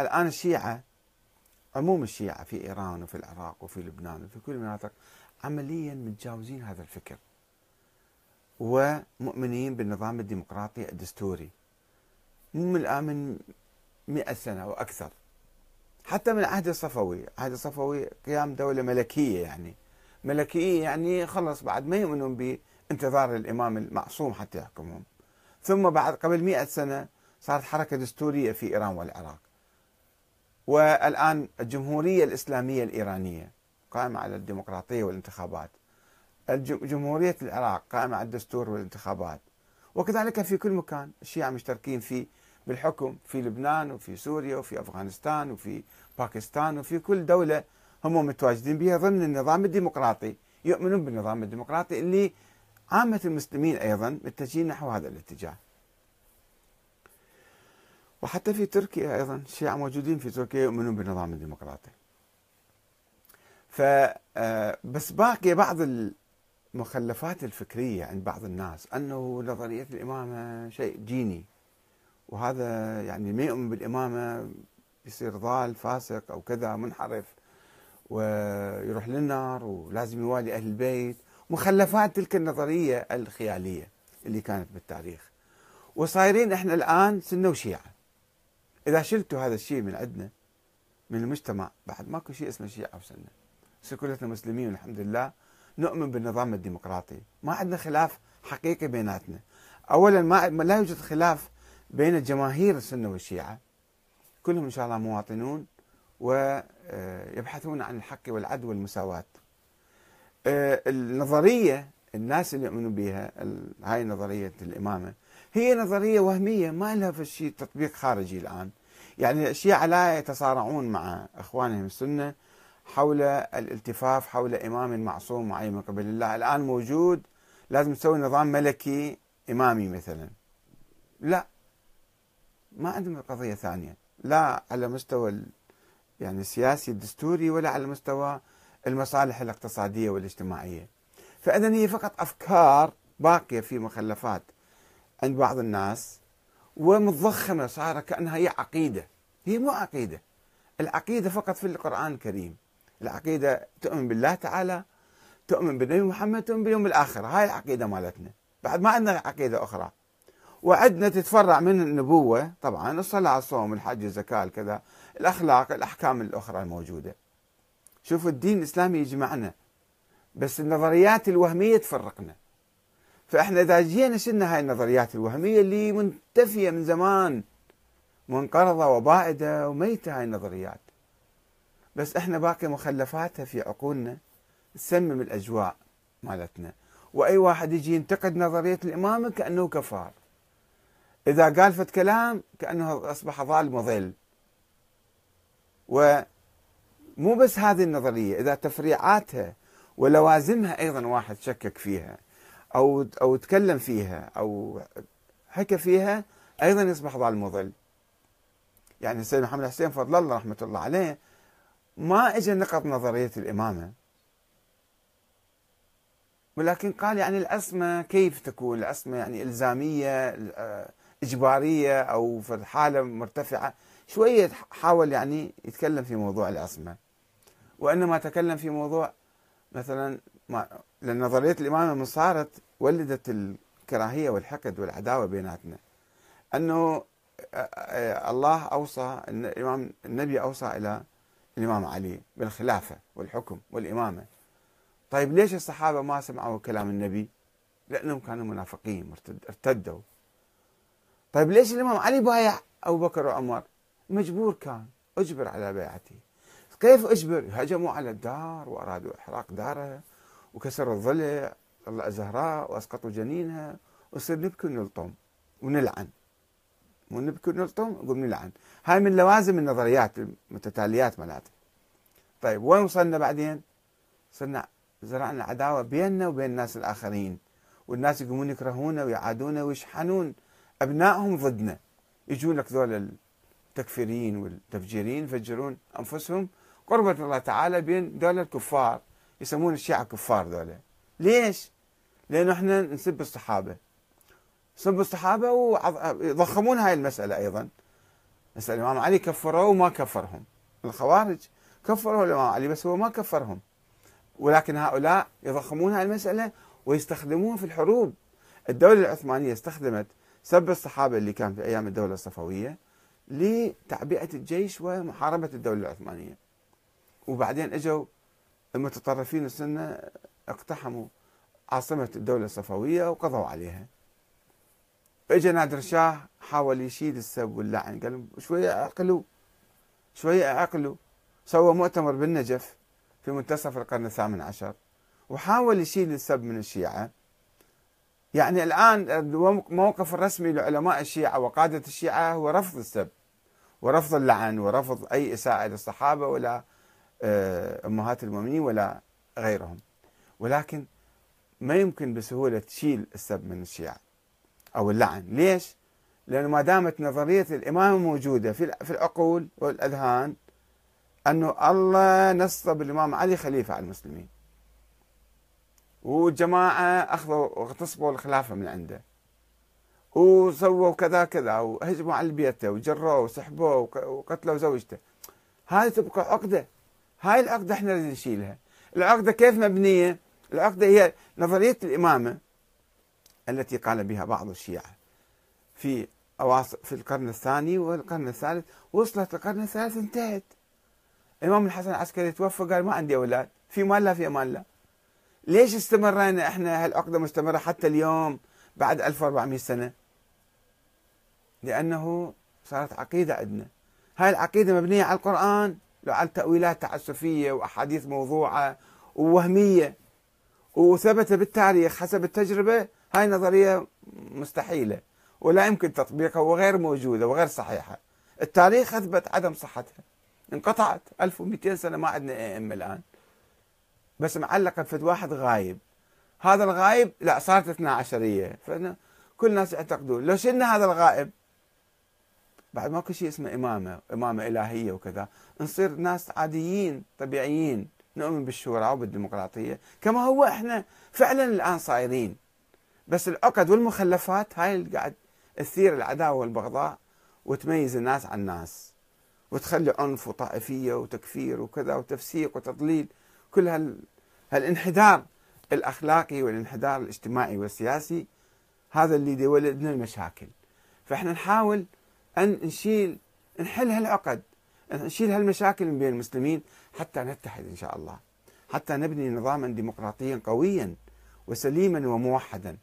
الآن الشيعة عموم الشيعة في إيران وفي العراق وفي لبنان وفي كل المناطق عمليا متجاوزين هذا الفكر. ومؤمنين بالنظام الديمقراطي الدستوري. من الآن من مئة سنة أو أكثر. حتى من العهد الصفوي. العهد الصفوي قيام دولة ملكية يعني. ملكية يعني خلص بعد ما يؤمنون بانتظار الإمام المعصوم حتى يحكمهم. ثم بعد قبل مئة سنة صارت حركة دستورية في إيران والعراق. والآن الجمهورية الإسلامية الإيرانية قائمة على الديمقراطية والانتخابات. جمهورية العراق قائمة على الدستور والانتخابات. وكذلك في كل مكان الشيعة مشتركين في بالحكم في لبنان وفي سوريا وفي أفغانستان وفي باكستان وفي كل دولة هم متواجدين بها ضمن النظام الديمقراطي. يؤمنون بالنظام الديمقراطي اللي عامة المسلمين أيضا متجهين نحو هذا الاتجاه. وحتى في تركيا أيضا الشيعة موجودين في تركيا يؤمنون بالنظام الديمقراطي. ف آه، بس باقي بعض المخلفات الفكرية عند بعض الناس أنه نظرية الإمامة شيء جيني وهذا يعني ما يؤمن بالإمامة يصير ضال فاسق أو كذا منحرف ويروح للنار ولازم يوالي أهل البيت. مخلفات تلك النظرية الخيالية اللي كانت بالتاريخ. وصايرين إحنا الآن سنة وشيعة. إذا شلتوا هذا الشيء من عندنا من المجتمع بعد ماكو شيء اسمه شيعة وسنة كلنا مسلمين والحمد لله نؤمن بالنظام الديمقراطي. ما عندنا خلاف حقيقي بيناتنا. أولا ما لا يوجد خلاف بين الجماهير السنة والشيعة. كلهم إن شاء الله مواطنون ويبحثون عن الحق والعدل والمساواة. آه، النظرية الناس اللي يؤمنون بها هاي نظرية الإمامة. هي نظرية وهمية ما لها في شيء تطبيق خارجي الآن. يعني الشيعة لا يتصارعون مع إخوانهم السنة حول الالتفاف حول إمام معصوم معين من قبل الله. الآن موجود لازم نسوي نظام ملكي إمامي مثلا. لا. ما عندهم قضية ثانية. لا على مستوى يعني السياسي الدستوري ولا على مستوى المصالح الاقتصادية والاجتماعية. فإذا هي فقط أفكار باقية في مخلفات عند بعض الناس ومتضخمة صار كأنها هي عقيدة. هي مو عقيدة. العقيدة فقط في القرآن الكريم. العقيدة تؤمن بالله تعالى تؤمن بالنبي محمد تؤمن باليوم الآخر. هاي العقيدة مالتنا. بعد ما عندنا عقيدة أخرى. وعندنا تتفرع من النبوة طبعا الصلاة الصوم الحج الزكاة كذا الأخلاق الأحكام الأخرى الموجودة. شوفوا الدين الإسلامي يجمعنا. بس النظريات الوهمية تفرقنا. فإحنا إذا جينا شلنا هاي النظريات الوهمية اللي منتفية من زمان منقرضة وبائدة وميتة هاي النظريات. بس إحنا باقي مخلفاتها في عقولنا تسمم الأجواء مالتنا. وأي واحد يجي ينتقد نظرية الإمامة كأنه كفار. إذا قال فت كلام كأنه أصبح ظالم وظل. ومو بس هذه النظرية إذا تفريعاتها ولوازمها أيضا واحد شكك فيها أو أو تكلم فيها أو حكى فيها أيضا يصبح ظالم وظل يعني السيد محمد حسين فضل الله رحمة الله عليه ما اجى نقض نظرية الإمامة. ولكن قال يعني العصمة كيف تكون؟ العصمة يعني إلزامية إجبارية أو في حالة مرتفعة. شوية حاول يعني يتكلم في موضوع العصمة وإنما تكلم في موضوع مثلا ما لأن نظرية الإمامة من صارت ولدت الكراهية والحقد والعداوة بيناتنا. أنه الله أوصى الإمام النبي أوصى إلى الإمام علي بالخلافة والحكم والإمامة. طيب ليش الصحابة ما سمعوا كلام النبي؟ لأنهم كانوا منافقين ارتدوا. طيب ليش الإمام علي بايع أبو بكر وعمر؟ مجبور كان أجبر على بيعته. كيف أجبر؟ هجموا على الدار وأرادوا إحراق دارها وكسروا الضلع الزهراء وأسقطوا جنينها. وصير نبكي ونلطم ونلعن. مو نبكي ونلطم نقول نلعن. هاي من لوازم النظريات المتتاليات مالتها طيب وين وصلنا بعدين؟ صرنا زرعنا عداوة بيننا وبين الناس الآخرين. والناس يقومون يكرهونا ويعادونا ويشحنون. أبنائهم ضدنا. يجون لك ذول التكفيريين والتفجيرين يفجرون أنفسهم. قربة الله تعالى بين ذول الكفار يسمون الشيعة كفار ذولا ليش؟ لأنه إحنا نسب الصحابة. سب الصحابة ويضخمون هاي المسألة أيضا. بس الإمام علي كفروه وما كفرهم. الخوارج كفروا الإمام علي بس هو ما كفرهم. ولكن هؤلاء يضخمون هذه المسألة ويستخدمون في الحروب. الدولة العثمانية استخدمت سب الصحابة اللي كان في أيام الدولة الصفوية لتعبئة الجيش ومحاربة الدولة العثمانية. وبعدين إجوا المتطرفين السنة اقتحموا عاصمة الدولة الصفوية وقضوا عليها. اجى نادر شاه حاول يشيل السب واللعن قال شوية أعقلوا شوية أعقلوا. سوى مؤتمر بالنجف في منتصف القرن الثامن عشر وحاول يشيل السب من الشيعة. يعني الآن الموقف الرسمي لعلماء الشيعة وقادة الشيعة هو رفض السب ورفض اللعن ورفض أي إساءة للصحابة ولا آه، أمهات المؤمنين ولا غيرهم. ولكن ما يمكن بسهولة تشيل السب من الشيعة أو اللعن. ليش؟ لأنه ما دامت نظرية الإمامة موجودة في العقول والأذهان أنه الله نصب الإمام علي خليفة على المسلمين. والجماعة أخذوا واغتصبوا الخلافة من عنده. وسووا كذا كذا وهجموا على بيته وجروه وسحبوه وقتلوا زوجته. هذه تبقى عقدة. هاي العقدة إحنا لازم نشيلها. العقدة كيف مبنية؟ العقدة هي نظرية الإمامة التي قال بها بعض الشيعة في في القرن الثاني والقرن الثالث. وصلت القرن الثالث انتهت. الإمام الحسن العسكري توفى قال ما عندي أولاد. في مال لا في أمان لا. ليش استمرينا إحنا هالعقدة مستمرة حتى اليوم بعد 1400 سنة؟ لأنه صارت عقيدة عندنا. هاي العقيدة مبنية على القرآن. على تأويلات تعسفية وأحاديث موضوعة ووهمية وثبت بالتاريخ حسب التجربة هاي نظرية مستحيلة ولا يمكن تطبيقها وغير موجودة وغير صحيحة. التاريخ أثبت عدم صحتها. انقطعت. 1200 سنة ما عندنا ائمة الآن. بس معلقة في واحد غايب. هذا الغايب لا صارت اثنا عشرية. كل الناس يعتقدون. لو شلنا هذا الغائب بعد ماكو شيء اسمه إمامة إمامة إلهية وكذا. نصير ناس عاديين طبيعيين نؤمن بالشورى وبالديمقراطية. كما هو إحنا فعلا الآن صايرين. بس العقد والمخلفات هاي اللي قاعد تثير العداوة والبغضاء وتميز الناس عن الناس. وتخلي عنف وطائفية وتكفير وكذا وتفسيق وتضليل. كل هال هالانحدار الأخلاقي والانحدار الاجتماعي والسياسي هذا اللي يولد لنا المشاكل. فإحنا نحاول أن نشيل نحل هالعقد نشيل هالمشاكل بين المسلمين حتى نتحد إن شاء الله. حتى نبني نظاما ديمقراطيا قويا وسليما وموحدا.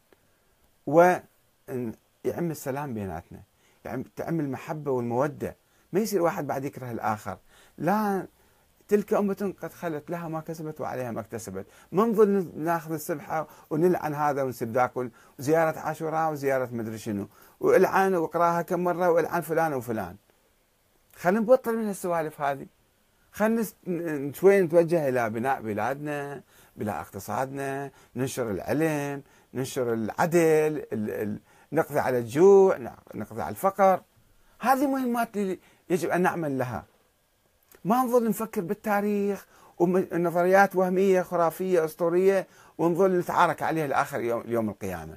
ويعم السلام بيناتنا يعني تعم المحبة والمودة. ما يصير واحد بعد يكره الآخر. لا تلك أمة قد خلت لها ما كسبت وعليها ما اكتسبت. ما نظل ناخذ السبحة ونلعن هذا ونسب ذاك وزيارة عاشوراء وزيارة مدري شنو. والعن واقراها كم مرة والعن فلان وفلان. خلينا نبطل من السوالف هذه. خلينا شوي نتوجه إلى بناء بلادنا بناء اقتصادنا ننشر العلم ننشر العدل نقضي على الجوع نقضي على الفقر. هذه مهمات يجب أن نعمل لها. ما نظل نفكر بالتاريخ ونظريات وهمية خرافية أسطورية ونظل نتعارك عليها لآخر يوم, يوم القيامة.